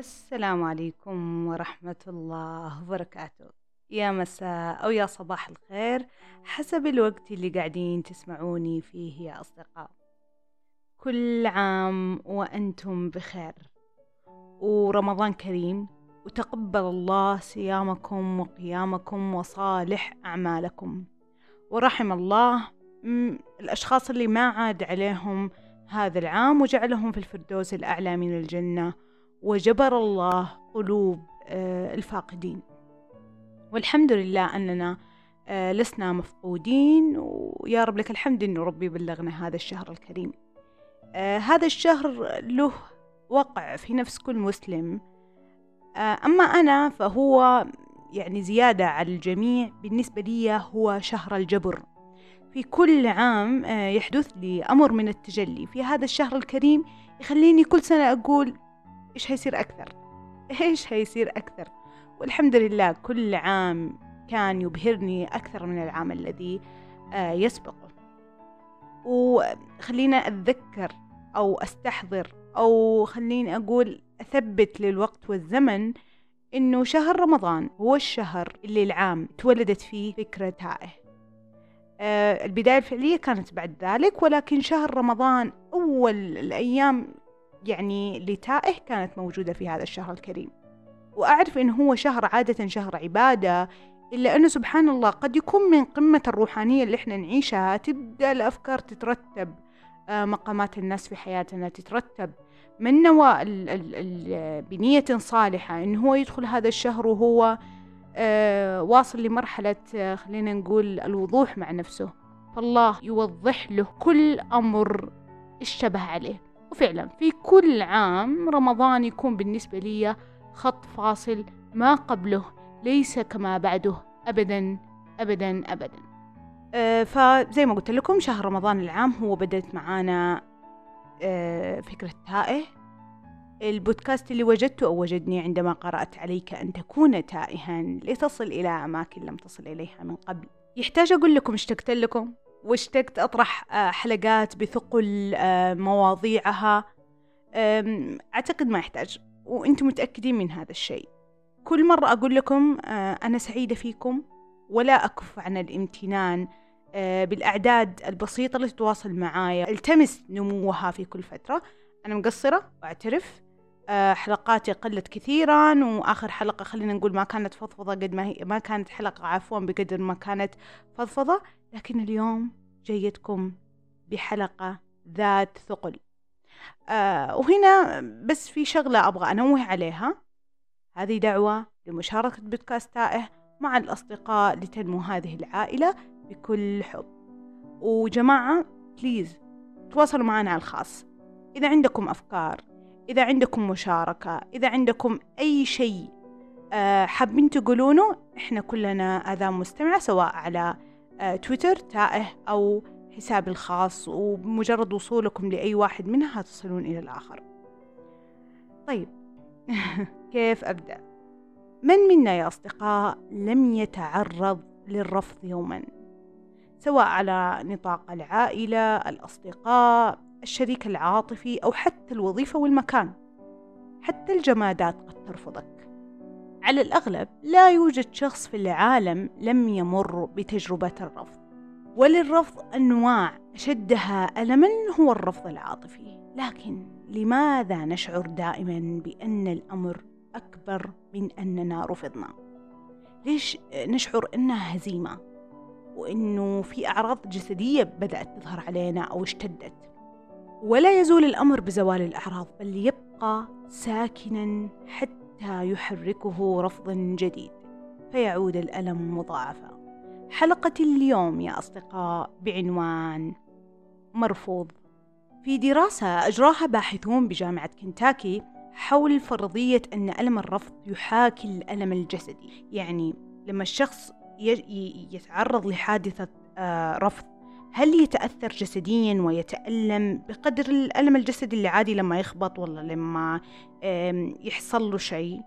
السلام عليكم ورحمة الله وبركاته. يا مساء أو يا صباح الخير حسب الوقت اللي قاعدين تسمعوني فيه يا أصدقاء. كل عام وأنتم بخير. ورمضان كريم وتقبل الله صيامكم وقيامكم وصالح أعمالكم. ورحم الله الأشخاص اللي ما عاد عليهم هذا العام وجعلهم في الفردوس الأعلى من الجنة. وجبر الله قلوب آه، الفاقدين. والحمد لله أننا آه، لسنا مفقودين ويا رب لك الحمد أنه ربي بلغنا هذا الشهر الكريم. آه، هذا الشهر له وقع في نفس كل مسلم. أما أنا فهو يعني زيادة على الجميع بالنسبة لي هو شهر الجبر. في كل عام يحدث لي أمر من التجلي. في هذا الشهر الكريم يخليني كل سنة أقول إيش هيصير أكثر؟ إيش هيصير أكثر؟ والحمد لله كل عام كان يبهرني أكثر من العام الذي آه، يسبقه. وخلينا أتذكر أو أستحضر أو خليني أقول أثبت للوقت والزمن إنه شهر رمضان هو الشهر اللي العام تولدت فيه فكرة تائه. آه البداية الفعلية كانت بعد ذلك ولكن شهر رمضان أول الأيام يعني لتائه كانت موجودة في هذا الشهر الكريم. وأعرف إن هو شهر عادة شهر عبادة إلا أنه سبحان الله قد يكون من قمة الروحانية اللي إحنا نعيشها. تبدأ الأفكار تترتب آه، مقامات الناس في حياتنا تترتب. من نوى بنية صالحة إن هو يدخل هذا الشهر وهو آه، واصل لمرحلة آه، خلينا نقول الوضوح مع نفسه. فالله يوضح له كل أمر اشتبه عليه. وفعلا في كل عام رمضان يكون بالنسبة لي خط فاصل ما قبله ليس كما بعده. أبدا أبدا أبدا. أه فزي ما قلت لكم شهر رمضان العام هو بدأت معانا أه فكرة تائه. البودكاست اللي وجدته أو وجدني عندما قرأت عليك أن تكون تائها لتصل إلى أماكن لم تصل إليها من قبل. يحتاج أقول لكم اشتقت لكم؟ واشتقت أطرح آه، حلقات بثقل آه، مواضيعها. أعتقد ما يحتاج وأنتم متأكدين من هذا الشيء. كل مرة أقول لكم آه، أنا سعيدة فيكم ولا أكف عن الامتنان بالأعداد البسيطة اللي تتواصل معايا. التمس نموها في كل فترة. أنا مقصرة وأعترف. حلقاتي قلت كثيرا وآخر حلقة خلينا نقول ما كانت فضفضة قد ما هي ما كانت حلقة عفوا بقدر ما كانت فضفضة. لكن اليوم جيتكم بحلقة ذات ثقل. آه وهنا بس في شغلة أبغى أنوه عليها. هذه دعوة لمشاركة بودكاست تائه مع الأصدقاء لتنمو هذه العائلة بكل حب. وجماعة بليز تواصلوا معنا على الخاص. إذا عندكم أفكار إذا عندكم مشاركة إذا عندكم أي شيء آه، حابين تقولونه إحنا كلنا آذان مستمعة سواء على آه، تويتر تائه أو حسابي الخاص وبمجرد وصولكم لأي واحد منها تصلون إلى الآخر طيب كيف أبدأ؟ من منا يا أصدقاء لم يتعرض للرفض يوما سواء على نطاق العائلة الأصدقاء الشريك العاطفي أو حتى الوظيفة والمكان. حتى الجمادات قد ترفضك. على الأغلب لا يوجد شخص في العالم لم يمر بتجربة الرفض. وللرفض أنواع أشدها ألما هو الرفض العاطفي. لكن لماذا نشعر دائما بأن الأمر أكبر من أننا رفضنا؟ ليش نشعر أنها هزيمة؟ وأنه في أعراض جسدية بدأت تظهر علينا أو اشتدت؟ ولا يزول الأمر بزوال الأعراض بل يبقى ساكنا حتى يحركه رفض جديد. فيعود الألم مضاعفا. حلقة اليوم يا أصدقاء بعنوان مرفوض. في دراسة أجراها باحثون بجامعة كنتاكي حول فرضية أن ألم الرفض يحاكي الألم الجسدي. يعني لما الشخص يتعرض لحادثة آه، رفض هل يتأثر جسديا ويتألم بقدر الألم الجسدي اللي عادي لما يخبط ولا لما يحصل له شيء؟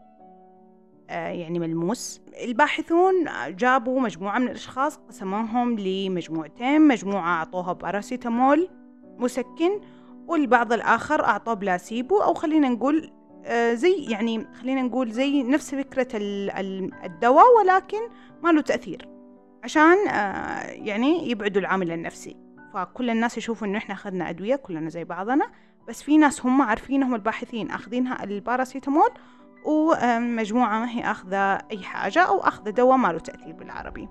آه، يعني ملموس. الباحثون جابوا مجموعة من الأشخاص قسموهم لمجموعتين. مجموعة أعطوها باراسيتامول مسكن والبعض الآخر أعطوه بلاسيبو. أو خلينا نقول آه، زي يعني خلينا نقول زي نفس فكرة الدواء ولكن ما له تأثير. عشان آه، يعني يبعدوا العامل النفسي. فكل الناس يشوفوا إنه إحنا أخذنا أدوية كلنا زي بعضنا بس في ناس هم عارفين هم الباحثين أخذينها الباراسيتامول ومجموعة ما هي أخذة أي حاجة أو أخذة دواء ما له تأثير بالعربي.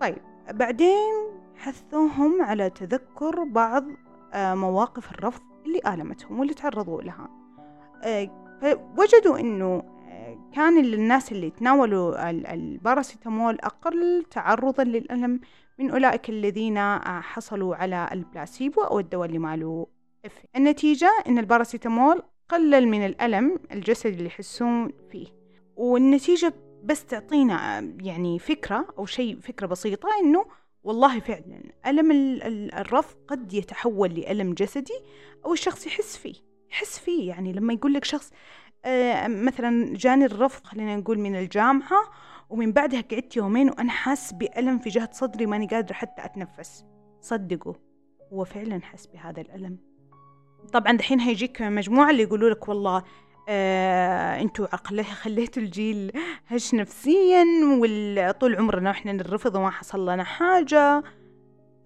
طيب بعدين حثوهم على تذكر بعض آه، مواقف الرفض اللي آلمتهم واللي تعرضوا لها. وجدوا إنه كان الناس اللي تناولوا الباراسيتامول أقل تعرضا للألم من أولئك الذين حصلوا على البلاسيبو أو الدواء اللي ماله إف. النتيجة أن الباراسيتامول قلل من الألم الجسدي اللي يحسون فيه. والنتيجة بس تعطينا يعني فكرة أو شيء فكرة بسيطة إنه والله فعلا ألم الرفض قد يتحول لألم جسدي أو الشخص يحس فيه يحس فيه. يعني لما يقول لك شخص آه، مثلا جاني الرفض خلينا نقول من الجامعة ومن بعدها قعدت يومين وأنا حاس بألم في جهة صدري ماني قادرة حتى أتنفس. صدقوا هو فعلا حس بهذا الألم. طبعا دحين هيجيك مجموعة اللي يقولوا لك والله آه أنتوا خليتوا الجيل هش نفسيا وطول عمرنا وإحنا نرفض وما حصل لنا حاجة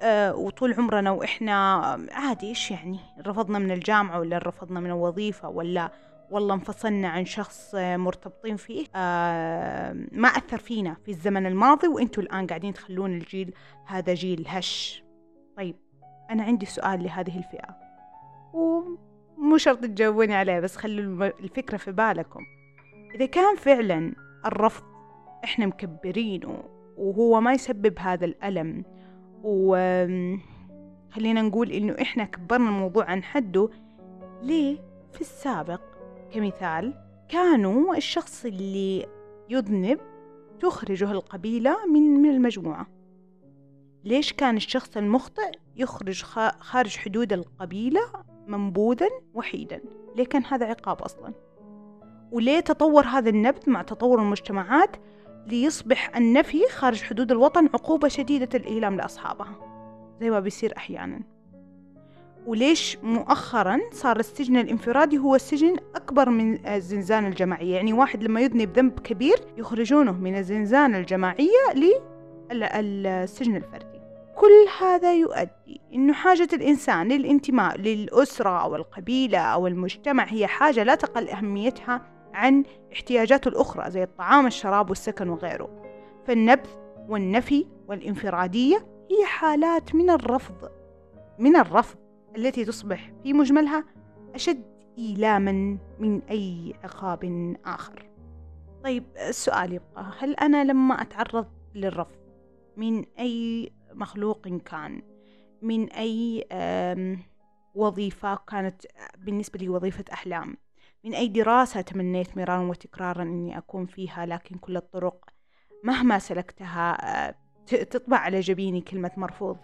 آه وطول عمرنا وإحنا عادي إيش يعني؟ رفضنا من الجامعة ولا رفضنا من الوظيفة ولا والله انفصلنا عن شخص مرتبطين فيه آه ما أثر فينا في الزمن الماضي وإنتوا الآن قاعدين تخلون الجيل هذا جيل هش. طيب أنا عندي سؤال لهذه الفئة. ومو شرط تجاوبوني عليه بس خلوا الفكرة في بالكم. إذا كان فعلا الرفض إحنا مكبرينه وهو ما يسبب هذا الألم وخلينا نقول إنه إحنا كبرنا الموضوع عن حده ليه في السابق كمثال كانوا الشخص اللي يذنب تخرجه القبيلة من من المجموعة. ليش كان الشخص المخطئ يخرج خارج حدود القبيلة منبوذا وحيدا؟ ليه كان هذا عقاب أصلا؟ وليه تطور هذا النبذ مع تطور المجتمعات ليصبح النفي خارج حدود الوطن عقوبة شديدة الإيلام لأصحابها زي ما بيصير أحيانا. وليش مؤخرا صار السجن الانفرادي هو السجن أكبر من الزنزانة الجماعية؟ يعني واحد لما يذنب ذنب كبير يخرجونه من الزنزانة الجماعية للسجن الفردي. كل هذا يؤدي أنه حاجة الإنسان للانتماء للأسرة أو القبيلة أو المجتمع هي حاجة لا تقل أهميتها عن احتياجاته الأخرى زي الطعام الشراب والسكن وغيره. فالنبذ والنفي والانفرادية هي حالات من الرفض من الرفض. التي تصبح في مجملها أشد إيلاما من أي عقاب آخر. طيب السؤال يبقى هل أنا لما أتعرض للرفض من أي مخلوق كان من أي وظيفة كانت بالنسبة لي وظيفة أحلام من أي دراسة تمنيت مرارا وتكرارا أني أكون فيها لكن كل الطرق مهما سلكتها آه، تطبع على جبيني كلمة مرفوض؟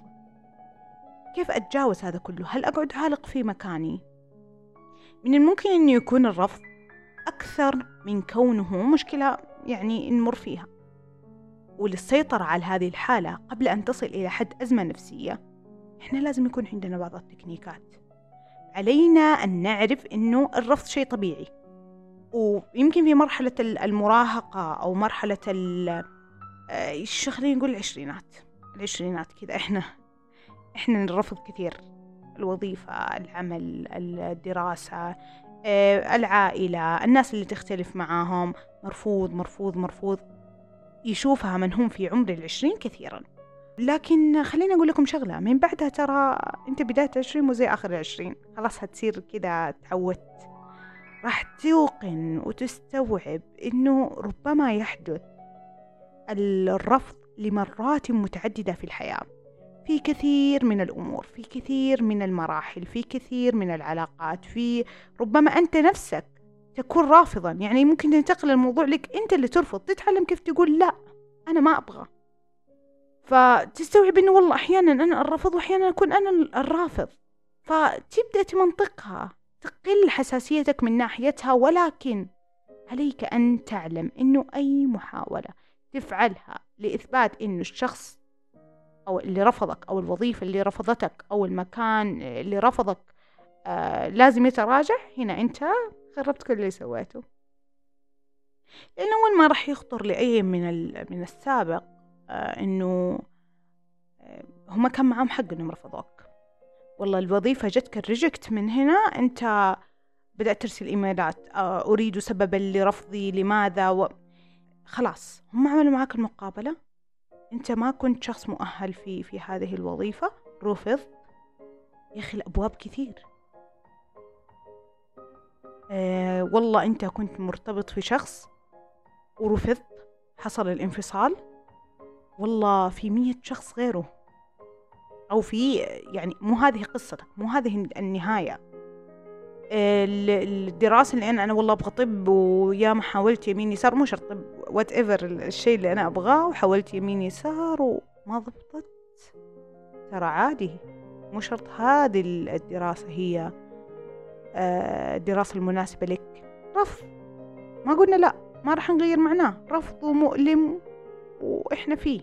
كيف أتجاوز هذا كله؟ هل أقعد عالق في مكاني؟ من الممكن أن يكون الرفض أكثر من كونه مشكلة يعني نمر فيها. وللسيطرة على هذه الحالة قبل أن تصل إلى حد أزمة نفسية إحنا لازم يكون عندنا بعض التكنيكات. علينا أن نعرف أنه الرفض شيء طبيعي. ويمكن في مرحلة المراهقة أو مرحلة آه، خلينا نقول العشرينات. العشرينات كذا إحنا. إحنا نرفض كثير الوظيفة العمل الدراسة آه، العائلة الناس اللي تختلف معاهم مرفوض مرفوض مرفوض. يشوفها من هم في عمر العشرين كثيرا. لكن خليني أقول لكم شغلة من بعدها ترى أنت بداية العشرين مو زي آخر العشرين. خلاص هتصير كذا تعودت. راح توقن وتستوعب أنه ربما يحدث الرفض لمرات متعددة في الحياة. في كثير من الأمور في كثير من المراحل في كثير من العلاقات في ربما أنت نفسك تكون رافضا. يعني ممكن تنتقل الموضوع لك أنت اللي ترفض تتعلم كيف تقول لا أنا ما أبغى. فتستوعب أنه والله أحيانا أنا الرافض وأحيانا أكون أنا الرافض. فتبدأ تمنطقها تقل حساسيتك من ناحيتها ولكن عليك أن تعلم أنه أي محاولة تفعلها لإثبات أنه الشخص أو اللي رفضك أو الوظيفة اللي رفضتك أو المكان اللي رفضك آه لازم يتراجع. هنا أنت خربت كل اللي سويته. لأن أول ما راح يخطر لأي من من السابق آه إنه آه هم كان معاهم حق إنهم رفضوك. والله الوظيفة جتك الريجكت من هنا أنت بدأت ترسل إيميلات آه أريد سببا لرفضي لماذا؟ و... خلاص هم عملوا معاك المقابلة. أنت ما كنت شخص مؤهل في في هذه الوظيفة رفض؟ يا أخي الأبواب كثير. أه والله أنت كنت مرتبط في شخص ورفضت حصل الانفصال. والله في مية شخص غيره. أو في يعني مو هذه قصتك مو هذه النهاية. الدراسة اللي أنا أنا والله أبغى طب وياما حاولت يمين يسار مو شرط طب. whatever الشيء اللي أنا أبغاه وحاولت يمين يسار وما ضبطت. ترى عادي مو شرط هذه الدراسة هي آه، الدراسة المناسبة لك. رفض. ما قلنا لا ما راح نغير معناه. رفض ومؤلم وإحنا فيه.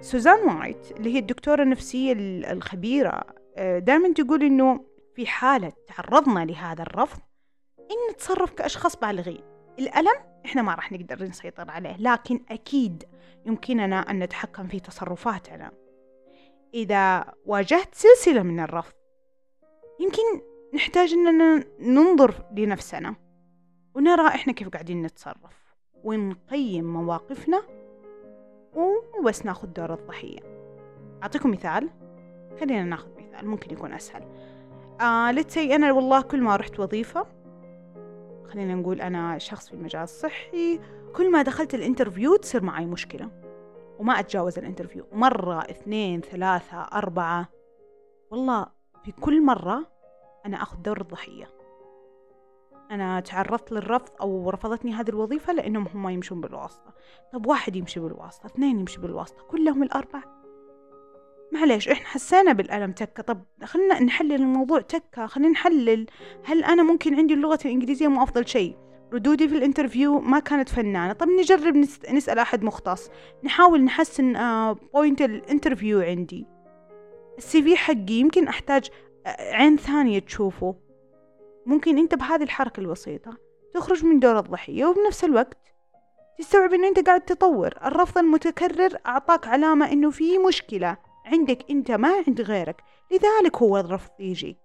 سوزان وايت اللي هي الدكتورة النفسية الخبيرة آه، دائما تقول إنه في حالة تعرضنا لهذا الرفض إن نتصرف كأشخاص بالغين. الألم إحنا ما راح نقدر نسيطر عليه لكن أكيد يمكننا أن نتحكم في تصرفاتنا. إذا واجهت سلسلة من الرفض يمكن نحتاج أننا ننظر لنفسنا ونرى إحنا كيف قاعدين نتصرف ونقيم مواقفنا وبس ناخذ دور الضحية. أعطيكم مثال؟ خلينا ناخذ مثال ممكن يكون أسهل. آه let's say أنا والله كل ما رحت وظيفة خلينا نقول أنا شخص في المجال الصحي كل ما دخلت ال interview تصير معي مشكلة وما أتجاوز ال interview. مرة اثنين ثلاثة أربعة. والله في كل مرة أنا أخذ دور الضحية. أنا تعرضت للرفض أو رفضتني هذه الوظيفة لأنهم هم يمشون بالواسطة. طب واحد يمشي بالواسطة اثنين يمشي بالواسطة كلهم الأربع. معليش إحنا حسينا بالألم تكة. طب خلينا نحلل الموضوع تكة. خلينا نحلل هل أنا ممكن عندي اللغة الإنجليزية مو أفضل شيء؟ ردودي في الانترفيو ما كانت فنانة. طب نجرب نسأل أحد مختص. نحاول نحسن point آه، ال interview عندي. ال CV حقي يمكن أحتاج آه، عين ثانية تشوفه. ممكن أنت بهذه الحركة البسيطة تخرج من دور الضحية وبنفس الوقت تستوعب أنه أنت قاعد تطور. الرفض المتكرر أعطاك علامة أنه في مشكلة. عندك أنت ما عند غيرك لذلك هو الرفض يجيك.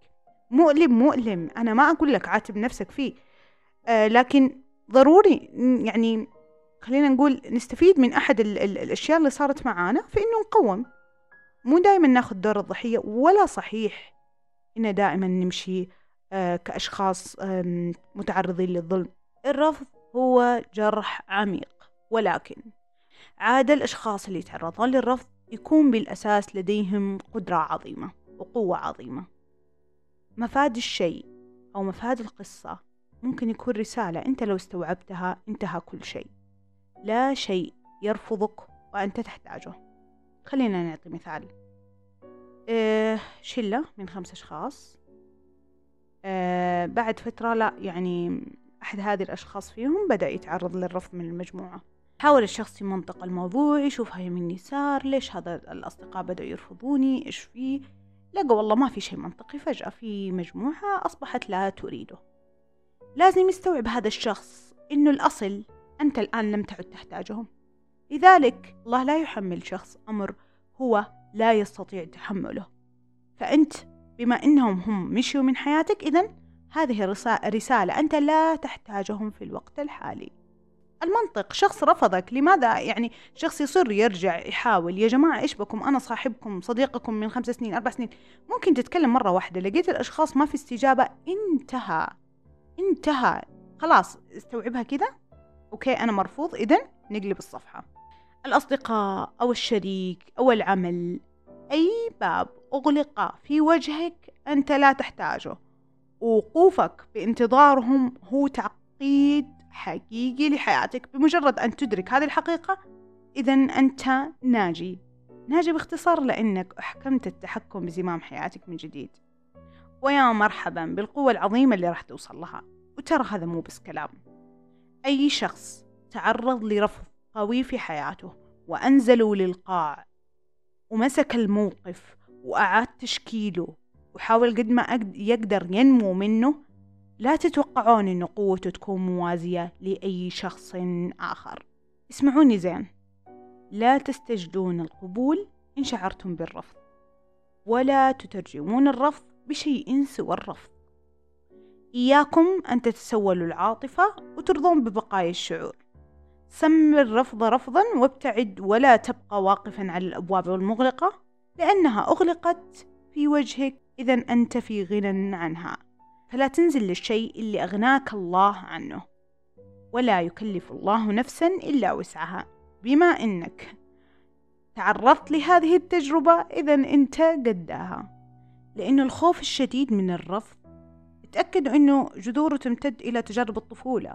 مؤلم مؤلم أنا ما أقول لك عاتب نفسك فيه. آه لكن ضروري يعني خلينا نقول نستفيد من أحد ال ال الأشياء اللي صارت معانا في إنه نقوم. مو دائما ناخذ دور الضحية ولا صحيح إن دائما نمشي آه كأشخاص آه متعرضين للظلم. الرفض هو جرح عميق. ولكن عادة الأشخاص اللي يتعرضون للرفض يكون بالأساس لديهم قدرة عظيمة وقوة عظيمة. مفاد الشيء أو مفاد القصة ممكن يكون رسالة أنت لو استوعبتها انتهى كل شيء. لا شيء يرفضك وأنت تحتاجه. خلينا نعطي مثال. إيه شلة من خمس أشخاص. إيه بعد فترة لا يعني أحد هذه الأشخاص فيهم بدأ يتعرض للرفض من المجموعة. حاول الشخص يمنطق الموضوع يشوفها يمين يسار ليش هذا الأصدقاء بدأوا يرفضوني؟ إيش فيه لقى والله ما في شيء منطقي فجأة في مجموعة أصبحت لا تريده. لازم يستوعب هذا الشخص إنه الأصل أنت الآن لم تعد تحتاجهم. لذلك الله لا يحمل شخص أمر هو لا يستطيع تحمله. فأنت بما إنهم هم مشوا من حياتك إذا هذه رسالة أنت لا تحتاجهم في الوقت الحالي. المنطق شخص رفضك لماذا يعني شخص يصر يرجع يحاول؟ يا جماعة إيش بكم؟ أنا صاحبكم صديقكم من خمس سنين أربع سنين. ممكن تتكلم مرة واحدة لقيت الأشخاص ما في استجابة انتهى انتهى. خلاص استوعبها كذا؟ أوكي أنا مرفوض. إذا نقلب الصفحة. الأصدقاء أو الشريك أو العمل أي باب أغلق في وجهك أنت لا تحتاجه. وقوفك بانتظارهم هو تعقيد حقيقي لحياتك بمجرد أن تدرك هذه الحقيقة؟ إذا أنت ناجي. ناجي باختصار لأنك أحكمت التحكم بزمام حياتك من جديد. ويا مرحبا بالقوة العظيمة اللي راح توصل لها. وترى هذا مو بس كلام. أي شخص تعرض لرفض قوي في حياته وأنزلوا للقاع ومسك الموقف وأعاد تشكيله وحاول قد ما يقدر ينمو منه لا تتوقعون أن قوته تكون موازية لأي شخص آخر. اسمعوني زين. لا تستجدون القبول إن شعرتم بالرفض ولا تترجمون الرفض بشيء سوى الرفض. إياكم أن تتسولوا العاطفة وترضون ببقايا الشعور. سم الرفض رفضا وابتعد ولا تبقى واقفا على الأبواب المغلقة لأنها أغلقت في وجهك إذا أنت في غنى عنها. فلا تنزل للشيء اللي أغناك الله عنه ولا يكلف الله نفسا إلا وسعها. بما إنك تعرضت لهذه التجربة إذا أنت قداها لأن الخوف الشديد من الرفض تأكدوا أنه جذوره تمتد إلى تجارب الطفولة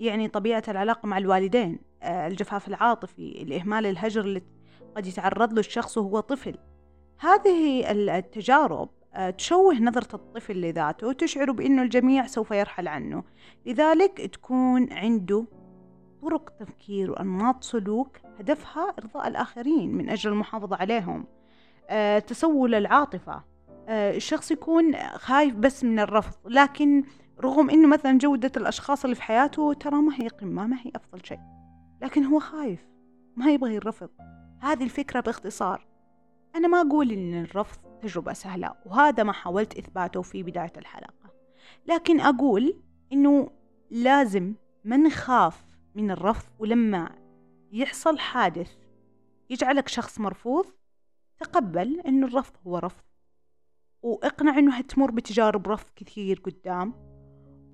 يعني طبيعة العلاقة مع الوالدين آه، الجفاف العاطفي الإهمال الهجر اللي قد يتعرض له الشخص وهو طفل. هذه التجارب تشوه نظرة الطفل لذاته وتشعر بأنه الجميع سوف يرحل عنه. لذلك تكون عنده طرق تفكير وأنماط سلوك هدفها إرضاء الآخرين من أجل المحافظة عليهم. أه تسول العاطفة أه الشخص يكون خايف بس من الرفض لكن رغم أنه مثلا جودة الأشخاص اللي في حياته ترى ما هي قمة ما هي أفضل شيء لكن هو خايف ما يبغى الرفض. هذه الفكرة باختصار. أنا ما أقول إن الرفض تجربة سهلة وهذا ما حاولت إثباته في بداية الحلقة. لكن أقول إنه لازم ما نخاف من الرفض ولما يحصل حادث يجعلك شخص مرفوض تقبل إنه الرفض هو رفض. وإقنع إنه هتمر بتجارب رفض كثير قدام.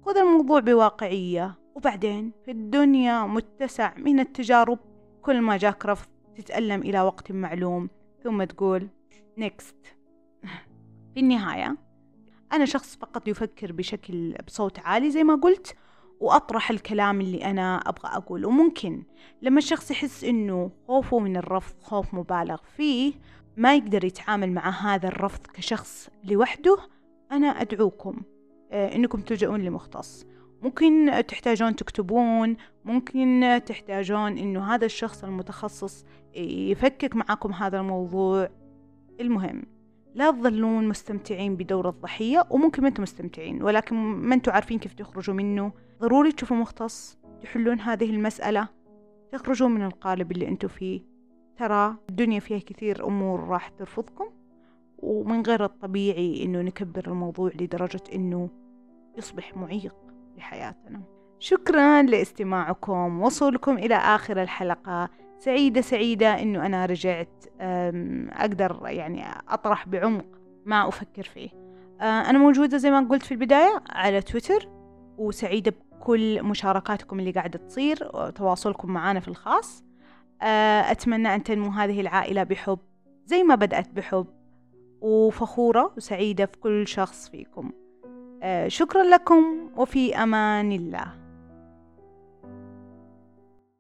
خذ الموضوع بواقعية وبعدين في الدنيا متسع من التجارب. كل ما جاك رفض تتألم إلى وقت معلوم ثم تقول next. في النهاية أنا شخص فقط يفكر بشكل بصوت عالي زي ما قلت وأطرح الكلام اللي أنا أبغى أقوله. ممكن لما الشخص يحس إنه خوفه من الرفض خوف مبالغ فيه ما يقدر يتعامل مع هذا الرفض كشخص لوحده أنا أدعوكم آه، إنكم تلجؤون لمختص. ممكن تحتاجون تكتبون ممكن تحتاجون إنه هذا الشخص المتخصص يفكك معاكم هذا الموضوع. المهم لا تظلون مستمتعين بدور الضحية وممكن ما أنتم مستمتعين ولكن ما أنتم عارفين كيف تخرجوا منه. ضروري تشوفوا مختص تحلون هذه المسألة تخرجون من القالب اللي أنتم فيه. ترى الدنيا فيها كثير أمور راح ترفضكم ومن غير الطبيعي إنه نكبر الموضوع لدرجة إنه يصبح معيق لحياتنا. شكرا لاستماعكم وصولكم إلى آخر الحلقة. سعيدة سعيدة إنه أنا رجعت أقدر يعني أطرح بعمق ما أفكر فيه. آه، أنا موجودة زي ما قلت في البداية على تويتر وسعيدة بكل مشاركاتكم اللي قاعدة تصير وتواصلكم معانا في الخاص. آه، أتمنى أن تنمو هذه العائلة بحب زي ما بدأت بحب وفخورة وسعيدة في كل شخص فيكم. آه، شكرا لكم وفي أمان الله.